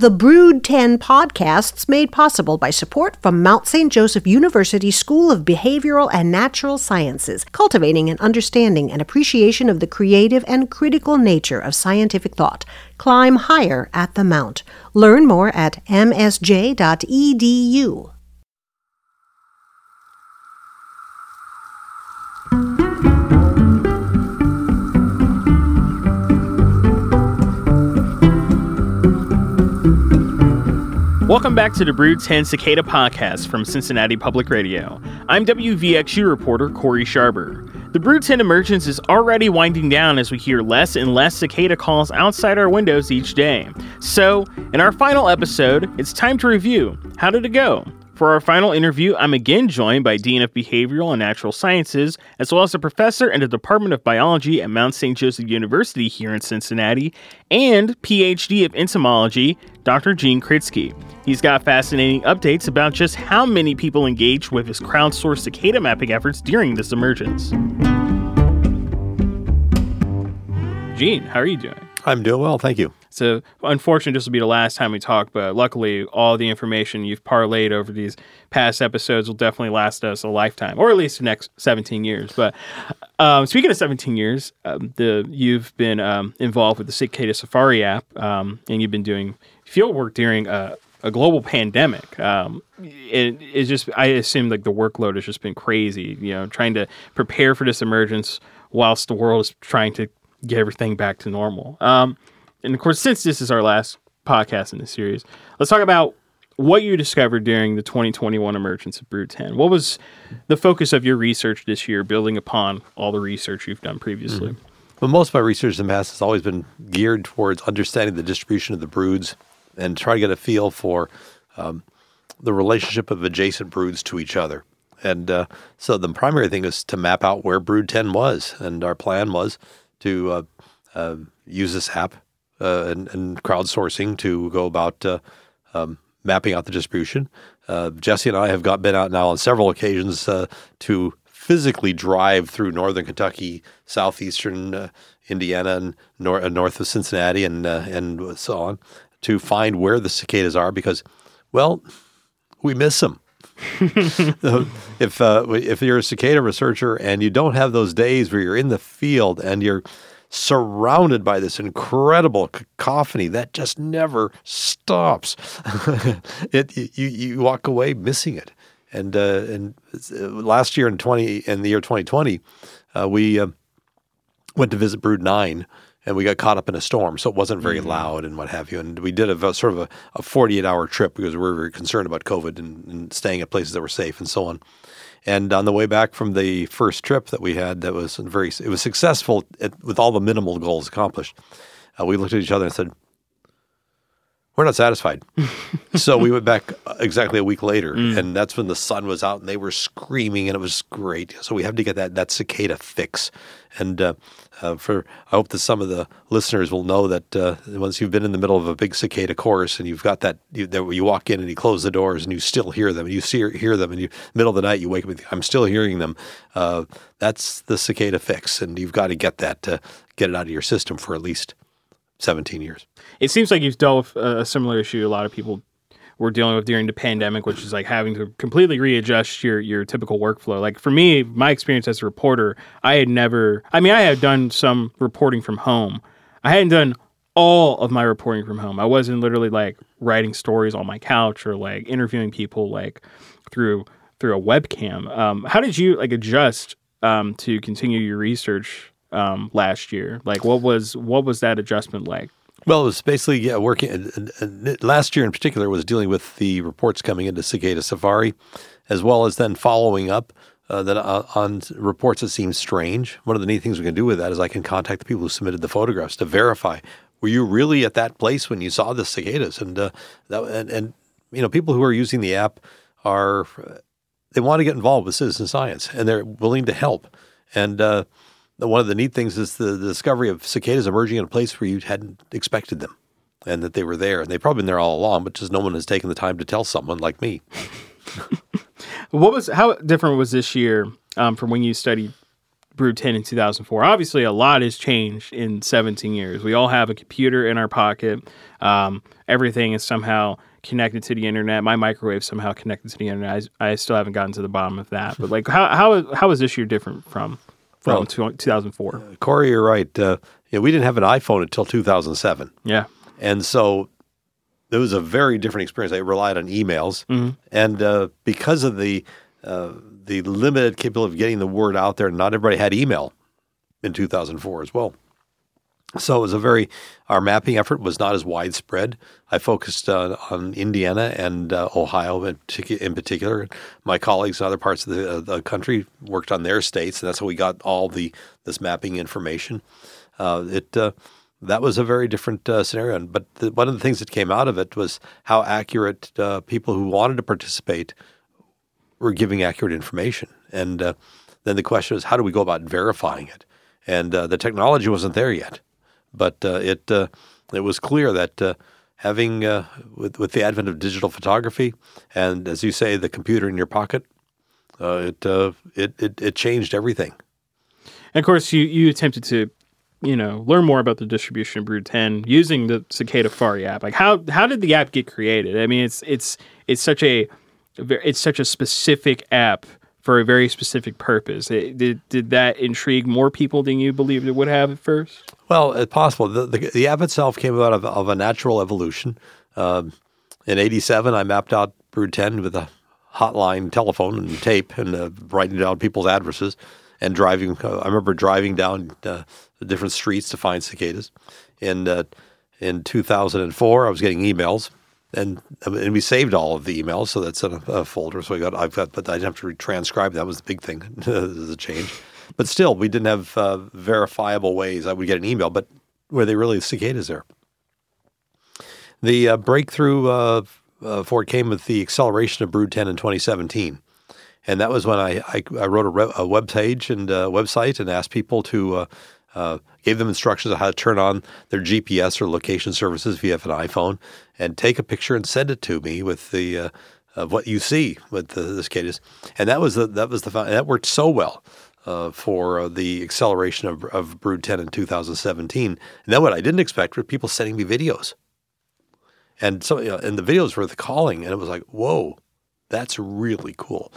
The Brood 10 podcasts made possible by support from Mount St. Joseph University School of Behavioral and Natural Sciences, cultivating an understanding and appreciation of the creative and critical nature of scientific thought. Climb higher at the Mount. Learn more at msj.edu. Welcome back to the Brood 10 Cicada podcast from Cincinnati Public Radio. I'm WVXU reporter Corey Sharber. The Brood 10 emergence is already winding down as we hear less and less cicada calls outside our windows each day. So, in our final episode, it's time to review. How did it go? For our final interview, I'm again joined by Dean of Behavioral and Natural Sciences, as well as a professor in the Department of Biology at Mount St. Joseph University here in Cincinnati, and PhD of Entomology, Dr. Gene Kritsky. He's got fascinating updates about just how many people engaged with his crowdsourced cicada mapping efforts during this emergence. Gene, how are you doing? I'm doing well, thank you. So, unfortunately, this will be the last time we talk, but luckily, all the information you've parlayed over these past episodes will definitely last us a lifetime, or at least the next 17 years. But um, speaking of 17 years, um, the you've been um, involved with the Cicada Safari app, um, and you've been doing field work during a, a global pandemic. Um, it, it's just, I assume, like the workload has just been crazy. You know, trying to prepare for this emergence whilst the world is trying to get everything back to normal. Um, and of course, since this is our last podcast in the series, let's talk about what you discovered during the 2021 emergence of Brood 10. What was the focus of your research this year, building upon all the research you've done previously? Mm-hmm. Well, most of my research in the past has always been geared towards understanding the distribution of the broods and try to get a feel for um, the relationship of adjacent broods to each other. And uh, so the primary thing is to map out where Brood 10 was. And our plan was to uh, uh, use this app and, and, crowdsourcing to go about uh, um, mapping out the distribution. Uh, Jesse and I have got been out now on several occasions uh, to physically drive through northern Kentucky, southeastern uh, Indiana, and nor- north of Cincinnati, and and so on, to find where the cicadas are because, well, we miss them. if uh, if you're a cicada researcher and you don't have those days where you're in the field and you're surrounded by this incredible cacophony that just never stops. it you you walk away missing it. And uh, and uh, last year in twenty in the year 2020, uh, we uh, went to visit Brood Nine, and we got caught up in a storm, so it wasn't very mm-hmm. loud and what have you. And we did a, sort of a, a 48 hour trip because we were very concerned about COVID and, and staying at places that were safe and so on. And on the way back from the first trip that we had, that was very it was successful at, with all the minimal goals accomplished. Uh, we looked at each other and said, "We're not satisfied." so we went back uh, exactly a week later, mm. and that's when the sun was out and they were screaming, and it was great. So we have to get that that cicada fix. And uh, uh, for I hope that some of the listeners will know that uh, once you've been in the middle of a big cicada chorus and you've got that you, that you walk in and you close the doors and you still hear them and you see hear them and you middle of the night you wake up with I'm still hearing them. Uh, that's the cicada fix, and you've got to get that to get it out of your system for at least 17 years. It seems like you've dealt with a similar issue a lot of people we're dealing with during the pandemic, which is like having to completely readjust your your typical workflow. Like for me, my experience as a reporter, I had never. I mean, I had done some reporting from home. I hadn't done all of my reporting from home. I wasn't literally like writing stories on my couch or like interviewing people like through through a webcam. Um, how did you like adjust um, to continue your research um, last year? Like, what was what was that adjustment like? Well, it was basically yeah, working. last year in particular was dealing with the reports coming into Cicada Safari, as well as then following up uh, that uh, on reports that seem strange. One of the neat things we can do with that is I can contact the people who submitted the photographs to verify were you really at that place when you saw the cicadas, and uh, that, and, and you know people who are using the app are they want to get involved with citizen science and they're willing to help and uh, one of the neat things is the, the, discovery of cicadas emerging in a place where you hadn't expected them and that they were there. And they've probably been there all along, but just no one has taken the time to tell someone like me. what was how different was this year um, from when you studied Brood 10 in 2004. Obviously, a lot has changed in 17 years. We all have a computer in our pocket. Um, everything is somehow connected to the internet. My microwave somehow connected to the internet. I, I still haven't gotten to the bottom of that. But like, how how how is this year different from from Well, 2004? Corey, you're right. Uh, know, we didn't have an iPhone until 2007. Yeah. And so it was a very different experience. I relied on emails, and uh, because of the uh, the limited capability of getting the word out there, not everybody had email in 2004 as well. So it was a very our mapping effort was not as widespread. I focused uh, on Indiana and uh, Ohio in, particu- in particular. My colleagues in other parts of the, uh, the country worked on their states, and that's how we got all the this mapping information. Uh, it uh, that was a very different uh, scenario. But the, one of the things that came out of it was how accurate people who wanted to participate were giving accurate information. And then the question is, how do we go about verifying it? And the technology wasn't there yet, but uh, it uh, it was clear that uh, having with with the advent of digital photography and, as you say, the computer in your pocket, it, it it it changed everything. And of course, you you attempted to, you know, learn more about the distribution of Brood 10 using the Cicada Safari app. Like, how how did the app get created? I mean, it's it's it's such a it's such a specific app for a very specific purpose. It, did did that intrigue more people than you believed it would have at first? Well, it's possible. The, the, the app itself came out of, of a natural evolution. Um, in '87, I mapped out Brood 10 with a hotline telephone and tape and uh, writing down people's addresses and driving. Uh, I remember driving down uh, different streets to find cicadas. In uh, in 2004, I was getting emails. And, and we saved all of the emails, so that's in a, a folder. So I got, I've got, but I didn't have to transcribe. That was the big thing, a change. But still, we didn't have uh, verifiable ways. I would get an email, but were they really cicadas there? The uh, breakthrough uh, uh, for it came with the acceleration of Brood 10 in 2017. And that was when I, I, I wrote a, re- a web page and a website and asked people to, uh, gave them instructions on how to turn on their GPS or location services if you have an iPhone and take a picture and send it to me with the, uh, of what you see with the, the cicadas. And that was the, that was the, that worked so well. Uh, for uh, the acceleration of, of Brood 10 in 2017. And then what I didn't expect were people sending me videos. And so, you know, and the videos were the calling, and it was like, whoa, that's really cool.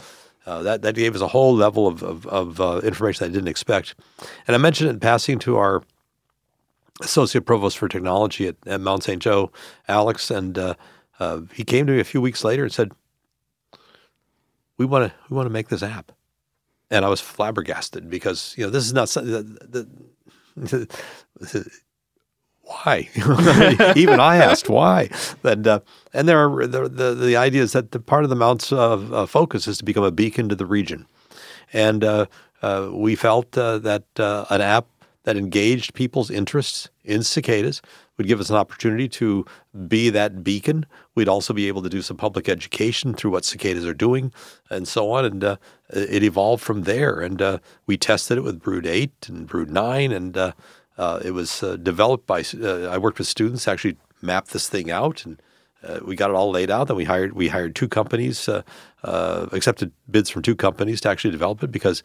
Uh, that that gave us a whole level of of, of uh, information I didn't expect. And I mentioned it in passing to our associate provost for technology at, at Mount St. Joe, Alex, and uh, uh, he came to me a few weeks later and said, "We want to we want to make this app." And I was flabbergasted because you know this is not something that why? Even I asked why. And uh, and there are the, the the idea is that the part of the Mount's uh, focus is to become a beacon to the region, and uh, uh, we felt uh, that uh, an app that engaged people's interests in cicadas would give us an opportunity to be that beacon. We'd also be able to do some public education through what cicadas are doing and so on. And uh, it evolved from there. And uh, we tested it with Brood 8 and Brood 9. And uh, uh, it was uh, developed by, uh, I worked with students actually map this thing out. And uh, we got it all laid out. Then we hired, we hired two companies, uh, uh, accepted bids from two companies to actually develop it because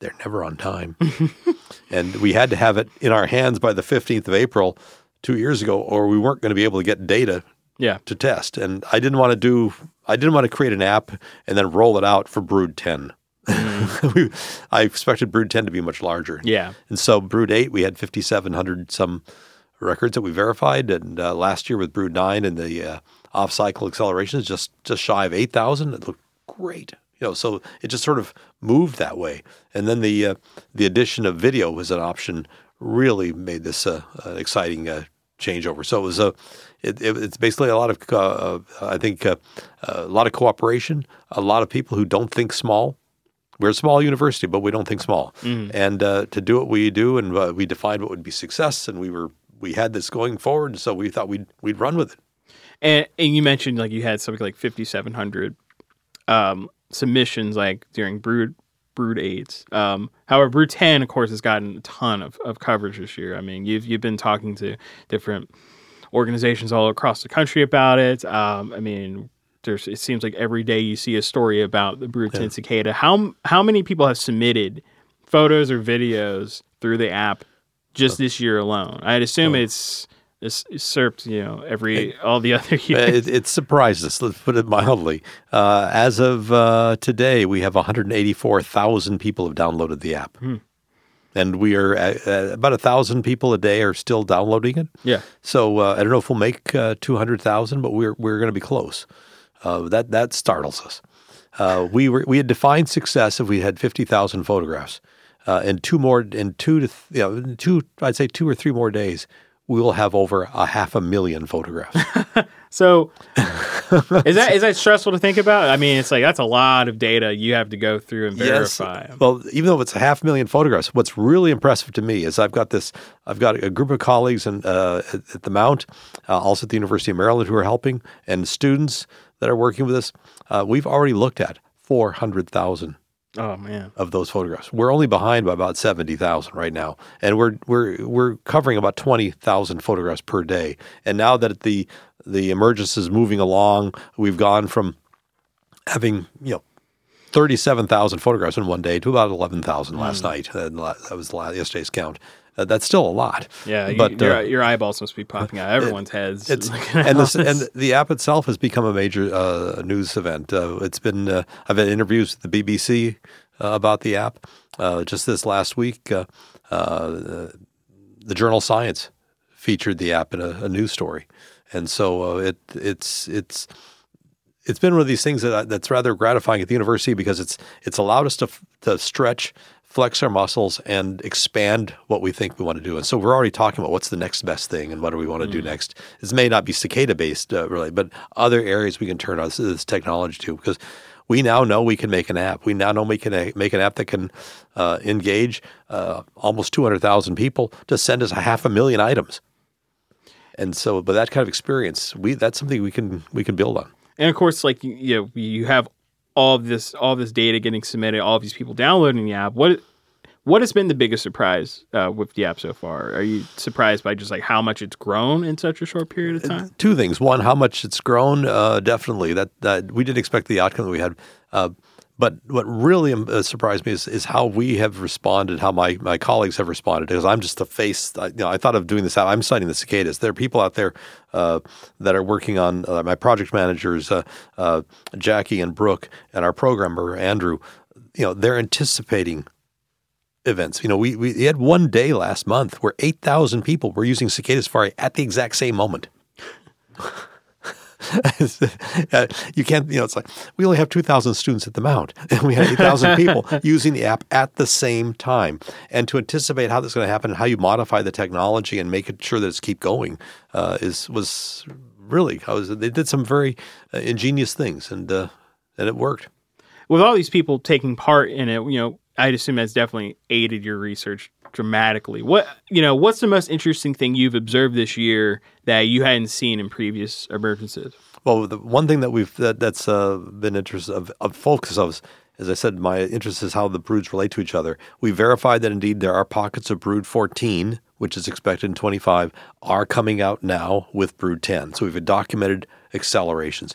they're never on time. and we had to have it in our hands by the 15th of April two years ago, or we weren't going to be able to get data Yeah. to test. And I didn't want to do, I didn't want to create an app and then roll it out for Brood 10. we, I expected Brood 10 to be much larger. Yeah. And so Brood 8, we had 5,700 some records that we verified. And uh, last year with Brood 9 and the uh, off cycle accelerations, just, just shy of 8,000. It looked great. You know, so it just sort of moved that way. And then the uh, the addition of video was an option. Really made this uh, an exciting uh, changeover. So it was a it, it, it's basically a lot of uh, uh, I think uh, a lot of cooperation. A lot of people who don't think small. We're a small university, but we don't think small. And uh, to do what we do, and uh, we defined what would be success, and we were we had this going forward. So we thought we'd we'd run with it. And, and you mentioned like you had something like 5,700 um, submissions like during Brood Brood eight. Um, however, Brood ten, of course, has gotten a ton of, of coverage this year. I mean, you've you've been talking to different organizations all across the country about it. Um, I mean, there's it seems like every day you see a story about the Brood ten cicada. How how many people have submitted photos or videos through the app just this year alone? I'd assume it's it's usurped, you know, every all the other years. it, it surprised us. Let's put it mildly. Uh, as of uh, today, we have 184,000 people have downloaded the app, and we are at, at about a thousand people a day are still downloading it. yeah. So uh, I don't know if we'll make uh, 200,000, but we're we're going to be close. Uh, that that startles us. Uh, we were we had defined success if we had 50,000 photographs. Uh, in two more, in two to th- you know, two, I'd say two or three more days, we will have over a half a million photographs. So is that is that stressful to think about? I mean, it's like that's a lot of data you have to go through and verify. Well, even though it's a half million photographs, what's really impressive to me is I've got this. I've got a group of colleagues and uh, at, at the Mount, uh, also at the University of Maryland, who are helping, and students that are working with us. Uh, we've already looked at four hundred thousand Oh man. of those photographs. We're only behind by about seventy thousand right now, and we're we're we're covering about twenty thousand photographs per day. And now that the the emergence is moving along, we've gone from having you know. 37,000 photographs in one day to about 11,000 last night. And that was yesterday's count. Uh, that's still a lot. Yeah, but your, uh, your eyeballs must be popping out everyone's heads. it's and this, and the app itself has become a major uh, news event. Uh, it's been uh, I've had interviews with the BBC uh, about the app. Uh, just this last week, uh, uh, the journal Science featured the app in a, a news story, and so uh, it it's it's it's been one of these things that that's rather gratifying at the university because it's it's allowed us to f- to stretch, flex our muscles, and expand what we think we want to do. And so we're already talking about what's the next best thing and what do we want to do next. This may not be cicada based uh, really, but other areas we can turn on this, this technology to because. We now know we can make an app. We now know we can uh, make an app that can uh, engage uh, almost 200,000 people to send us a half a million items. And so, but that kind of experience, we that's something we can we can build on. And of course, like you, you know, you have all of this, all of this data getting submitted, all of these people downloading the app. What, what has been the biggest surprise uh, with the app so far? Are you surprised by just like how much it's grown in such a short period of time? Two things: one, how much it's grown. Uh, definitely, that, that we didn't expect the outcome that we had. Uh, but what really um, uh, surprised me is, is how we have responded, how my, my colleagues have responded. Because I'm just the face. I, you know, I thought of doing this. out. I'm studying the cicadas. There are people out there uh, that are working on uh, my project managers, uh, uh, Jackie and Brooke, and our programmer Andrew. You know, they're anticipating events. You know, we, we had one day last month where 8,000 people were using Cicada Safari at the exact same moment. You can't, you know, it's like we only have 2,000 students at the Mount and we had 8,000 people using the app at the same time. And to anticipate how this is going to happen and how you modify the technology and make it sure that it's keep going uh, is was really, I was, they did some very uh, ingenious things and, uh, and it worked. With all these people taking part in it, you know, I'd assume that's definitely aided your research dramatically. What you know, what's the most interesting thing you've observed this year that you hadn't seen in previous emergencies? Well, the one thing that we've that, that's uh, been interest of, of focus of, as I said, my interest is how the broods relate to each other. We verified that indeed there are pockets of brood 14, which is expected in 25, are coming out now with brood 10. So we've documented accelerations.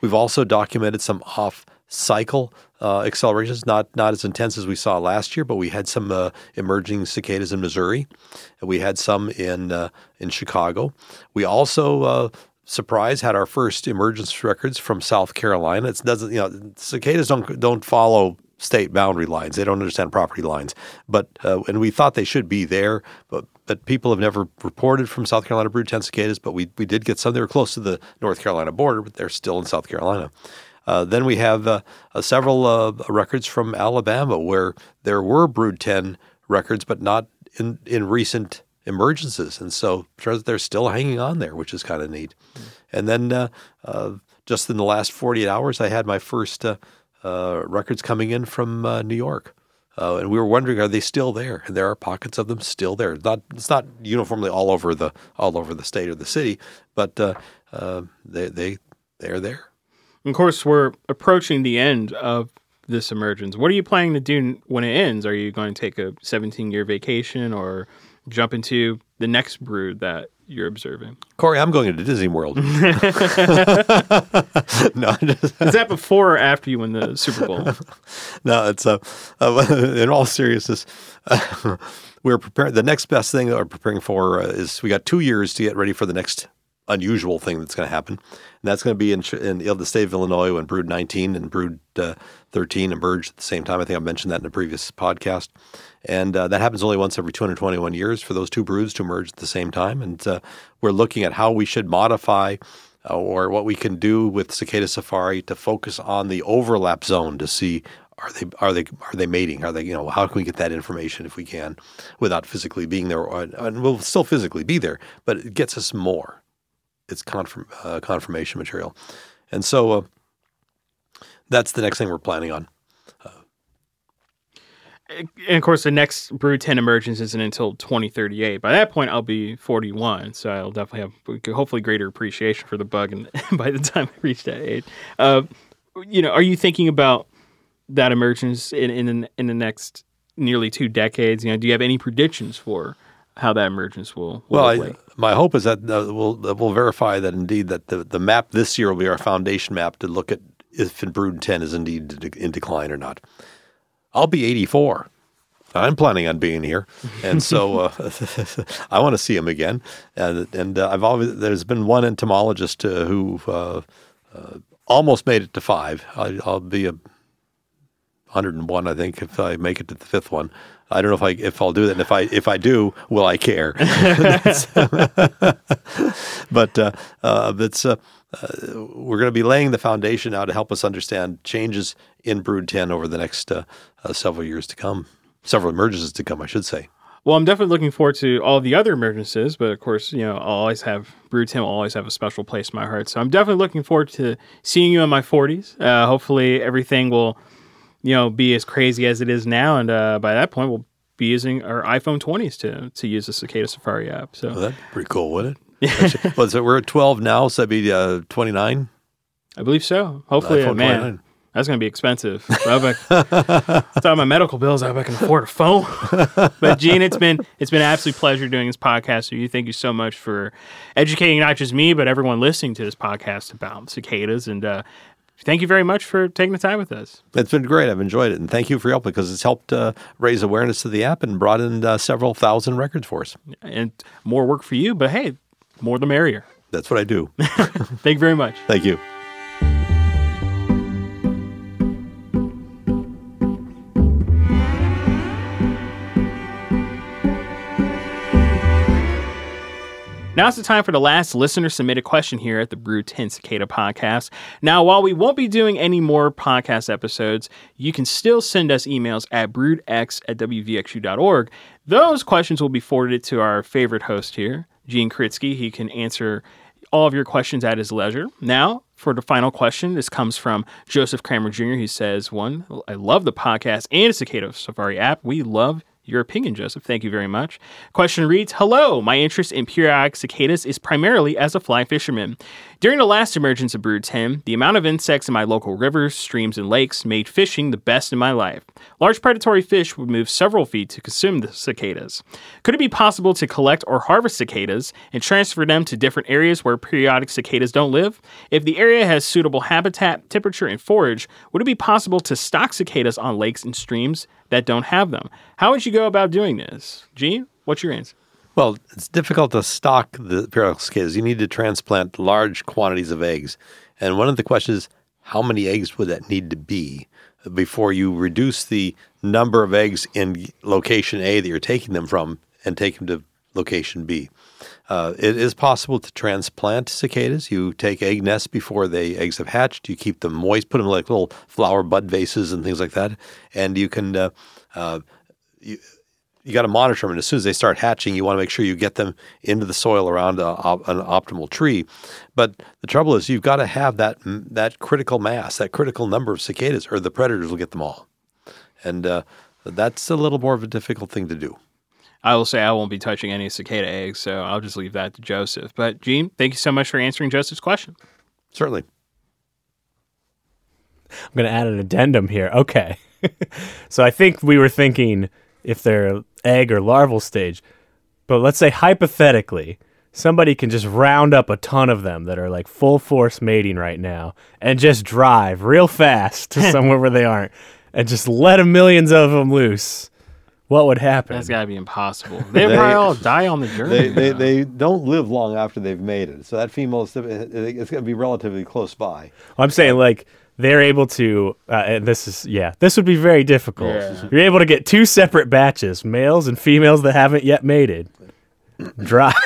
We've also documented some off cycle uh, accelerations, not not as intense as we saw last year, but we had some uh, emerging cicadas in Missouri, and we had some in uh, in Chicago. We also uh, surprise had our first emergence records from South Carolina. It doesn't you know cicadas don't don't follow state boundary lines. They don't understand property lines, but uh, and we thought they should be there, but but people have never reported from South Carolina brood 10 cicadas, but we, we did get some. They were close to the North Carolina border, but they're still in South Carolina. Uh, then we have uh, uh, several uh, records from Alabama where there were brood 10 records, but not in, in recent emergences. And so they're still hanging on there, which is kind of neat. And then uh, uh, just in the last 48 hours, I had my first uh, uh, records coming in from uh, New York. Uh, and we were wondering, are they still there? And there are pockets of them still there. Not, it's not uniformly all over the all over the state or the city, but uh, uh, they they they're there. Of course, we're approaching the end of this emergence. What are you planning to do when it ends? Are you going to take a 17 year vacation or jump into the next brood that you're observing? Corey, I'm going to Disney World. no, just, Is that before or after you win the Super Bowl? no, it's uh, uh, in all seriousness, we're preparing. The next best thing that we're preparing for uh, is we got two years to get ready for the next unusual thing that's going to happen, and that's going to be in, in the state of Illinois when Brood 19 and Brood uh, 13 emerge at the same time. I think I mentioned that in a previous podcast, and uh, that happens only once every 221 years for those two broods to emerge at the same time. And uh, we're looking at how we should modify uh, or what we can do with Cicada Safari to focus on the overlap zone to see are they are they are they mating? Are they you know how can we get that information if we can without physically being there? And we'll still physically be there, but it gets us more. It's confirm, uh, confirmation material, and so uh, that's the next thing we're planning on. and of course, the next Brood 10 emergence isn't until 2038. By that point, I'll be 41, so I'll definitely have hopefully greater appreciation for the bug. And by the time I reach that age, uh, you know, are you thinking about that emergence in in in the next nearly two decades? You know, do you have any predictions for how that emergence will? will Well, I, like? my hope is that uh, we'll that we'll verify that indeed that the, the map this year will be our foundation map to look at if Brood 10 is indeed in decline or not. I'll be 84. I'm planning on being here, and so uh, I want to see him again. And and uh, I've always there's been one entomologist uh, who uh, uh, almost made it to five. I, I'll be a 101, I think, if I make it to the fifth one. I don't know if I if I'll do that. And if I if I do, will I care? but uh, uh, it's uh, uh, we're going to be laying the foundation now to help us understand changes in Brood 10 over the next uh, uh, several years to come, several emergences to come, I should say. Well, I'm definitely looking forward to all the other emergencies, but of course, you know, I'll always have Brood 10 will always have a special place in my heart. So I'm definitely looking forward to seeing you in my 40s. Uh, hopefully, everything will, you know, be as crazy as it is now, and uh, by that point, we'll be using our iPhone 20s to to use the Cicada Safari app. So Well, that'd be pretty cool, wouldn't it? Actually, well, so we're at 12 now, so that'd be uh, 29. I believe so. Hopefully, uh, man, 29. that's going to be expensive. I hope I, my medical bills. I hope I can afford a phone. but Gene, it's been it's been an absolute pleasure doing this podcast. So you thank you so much for educating not just me but everyone listening to this podcast about cicadas. And uh, thank you very much for taking the time with us. It's been great. I've enjoyed it. And thank you for your help because it's helped uh, raise awareness to the app and brought in uh, several thousand records for us. And more work for you, but hey, more the merrier. That's what I do. Thank you very much. Thank you. Now's the time for the last listener submitted question here at the Brood 10 Cicada podcast. Now, while we won't be doing any more podcast episodes, you can still send us emails at broodx at wvxu.org. Those questions will be forwarded to our favorite host here, Gene Kritsky. He can answer all of your questions at his leisure. Now, for the final question, this comes from Joseph Kramer Jr. He says, One, I love the podcast and Cicada Safari app. We love your opinion, Joseph. Thank you very much. Question reads Hello, my interest in periodic cicadas is primarily as a fly fisherman. During the last emergence of Brood 10, the amount of insects in my local rivers, streams, and lakes made fishing the best in my life. Large predatory fish would move several feet to consume the cicadas. Could it be possible to collect or harvest cicadas and transfer them to different areas where periodic cicadas don't live? If the area has suitable habitat, temperature, and forage, would it be possible to stock cicadas on lakes and streams that don't have them? How would you go about doing this? Gene, what's your answer? Well, it's difficult to stock the cicadas. You need to transplant large quantities of eggs. And one of the questions how many eggs would that need to be before you reduce the number of eggs in location A that you're taking them from and take them to location B? Uh, it is possible to transplant cicadas. You take egg nests before the eggs have hatched. You keep them moist, put them in like little flower bud vases and things like that, and you can. Uh, uh, you, you got to monitor them. And as soon as they start hatching, you want to make sure you get them into the soil around a, an optimal tree. But the trouble is, you've got to have that that critical mass, that critical number of cicadas, or the predators will get them all. And uh, that's a little more of a difficult thing to do. I will say I won't be touching any cicada eggs, so I'll just leave that to Joseph. But Gene, thank you so much for answering Joseph's question. Certainly. I'm going to add an addendum here. Okay. so I think we were thinking if they're egg or larval stage, but let's say hypothetically, somebody can just round up a ton of them that are like full force mating right now and just drive real fast to somewhere where they aren't and just let a millions of them loose, what would happen? That's got to be impossible. They, They- probably all die on the journey. They, they, they don't live long after they've mated. So that female is it's going to be relatively close by. I'm saying like they're able to, uh, and this is yeah, this would be very difficult. Yeah. You're able to get two separate batches, males and females that haven't yet mated. Drive.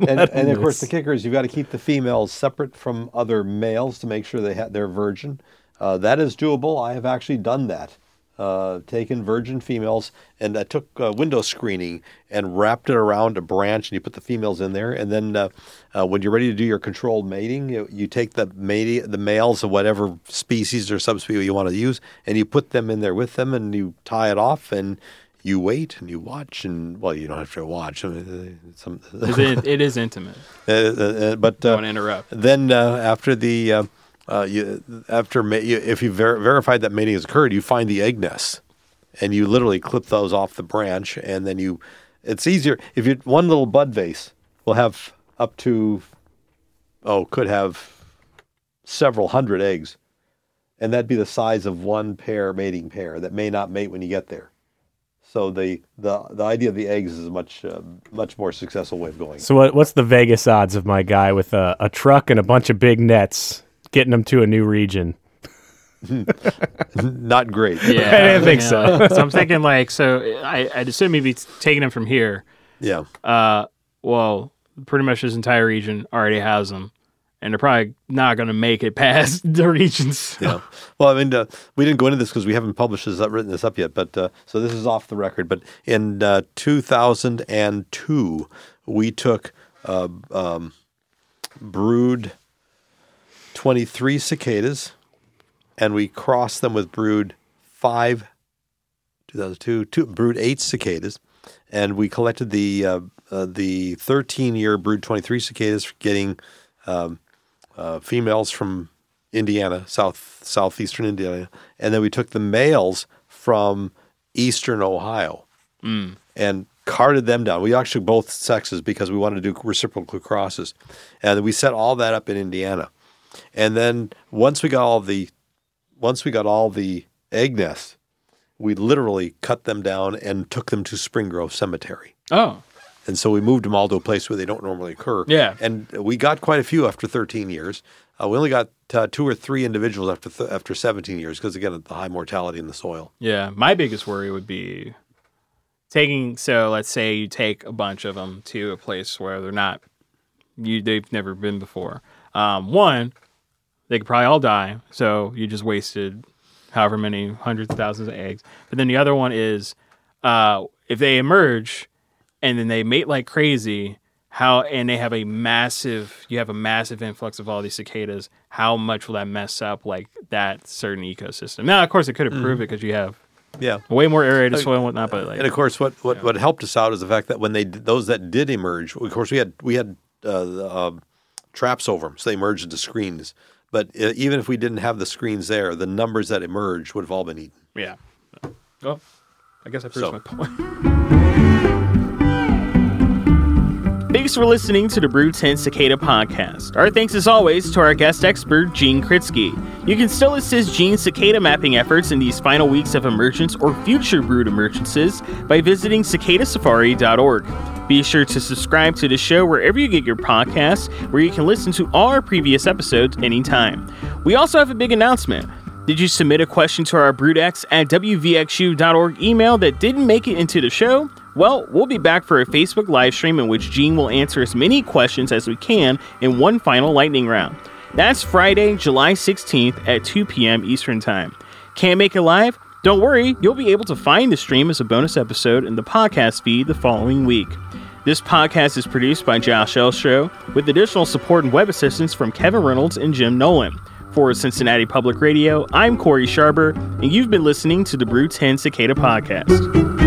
And, and of course, the kicker is you've got to keep the females separate from other males to make sure they ha- they're virgin. Uh, that is doable. I have actually done that. Uh, taken virgin females and I took uh, window screening and wrapped it around a branch and you put the females in there and then uh, uh, when you're ready to do your controlled mating you, you take the mate, the males of whatever species or subspecies you want to use and you put them in there with them and you tie it off and you wait and you watch and well you don't have to watch I mean, uh, some, it, it is intimate. uh, but Don't interrupt. then uh, after the uh, you, after ma- you, if you ver- verified that mating has occurred, you find the egg nests, and you literally clip those off the branch, and then you. It's easier if you one little bud vase will have up to, oh, could have several hundred eggs, and that'd be the size of one pair mating pair that may not mate when you get there. So the the the idea of the eggs is a much uh, much more successful way of going. So what, what's the Vegas odds of my guy with a, a truck and a bunch of big nets getting them to a new region? Not great. Yeah, I didn't think so. so I'm thinking like, so I, I'd assume he'd be taking him from here. Yeah. Uh, well, pretty much this entire region already has them, and they're probably not going to make it past the regions. Yeah. Well, I mean, uh, we didn't go into this because we haven't published this, uh, written this up yet. But uh, so this is off the record. But in uh, 2002, we took uh, um, brood 23 cicadas, and we crossed them with brood five. 2002, two, brood eight cicadas, and we collected the uh, uh, the 13 year brood 23 cicadas, getting um, uh, females from Indiana, south southeastern Indiana, and then we took the males from eastern Ohio and carted them down. We actually both sexes because we wanted to do reciprocal crosses, and we set all that up in Indiana. And then once we got all the once we got all the egg nests, we literally cut them down and took them to Spring Grove Cemetery. Oh, And so we moved them all to a place where they don't normally occur. Yeah. And we got quite a few after 13 years. Uh, we only got uh, two or three individuals after th- after 17 years because again the high mortality in the soil. yeah. My biggest worry would be taking. So let's say you take a bunch of them to a place where they're not. You they've never been before. Um, one, they could probably all die. So you just wasted however many hundreds of thousands of eggs. But then the other one is uh, if they emerge and then they mate like crazy, how and they have a massive you have a massive influx of all these cicadas, how much will that mess up like that certain ecosystem? Now of course it could improve it because you have Yeah. way more aerated soil and whatnot, but like And of course, what, what, what helped us out is the fact that when they those that did emerge, of course, we had we had uh, uh, traps over them, so they emerged into screens. But uh, even if we didn't have the screens there, the numbers that emerged would have all been eaten. yeah. Well, I guess I proved So- my point. Thanks for listening to the Brood 10 Cicada podcast. Our thanks, as always, to our guest expert, Gene Kritsky. You can still assist Gene's cicada mapping efforts in these final weeks of emergence or future brood emergences by visiting cicadasafari.org. Be sure to subscribe to the show wherever you get your podcasts, where you can listen to all our previous episodes anytime. We also have a big announcement. Did you submit a question to our BroodX at WVXU.org email that didn't make it into the show? Well, we'll be back for a Facebook live stream in which Gene will answer as many questions as we can in one final lightning round. That's Friday, July 16th at 2 p.m. Eastern Time. Can't make it live? Don't worry, you'll be able to find the stream as a bonus episode in the podcast feed the following week. This podcast is produced by Josh Elstro with additional support and web assistance from Kevin Reynolds and Jim Nolan. For Cincinnati Public Radio, I'm Corey Sharber, and you've been listening to the Brood 10 Cicada Podcast.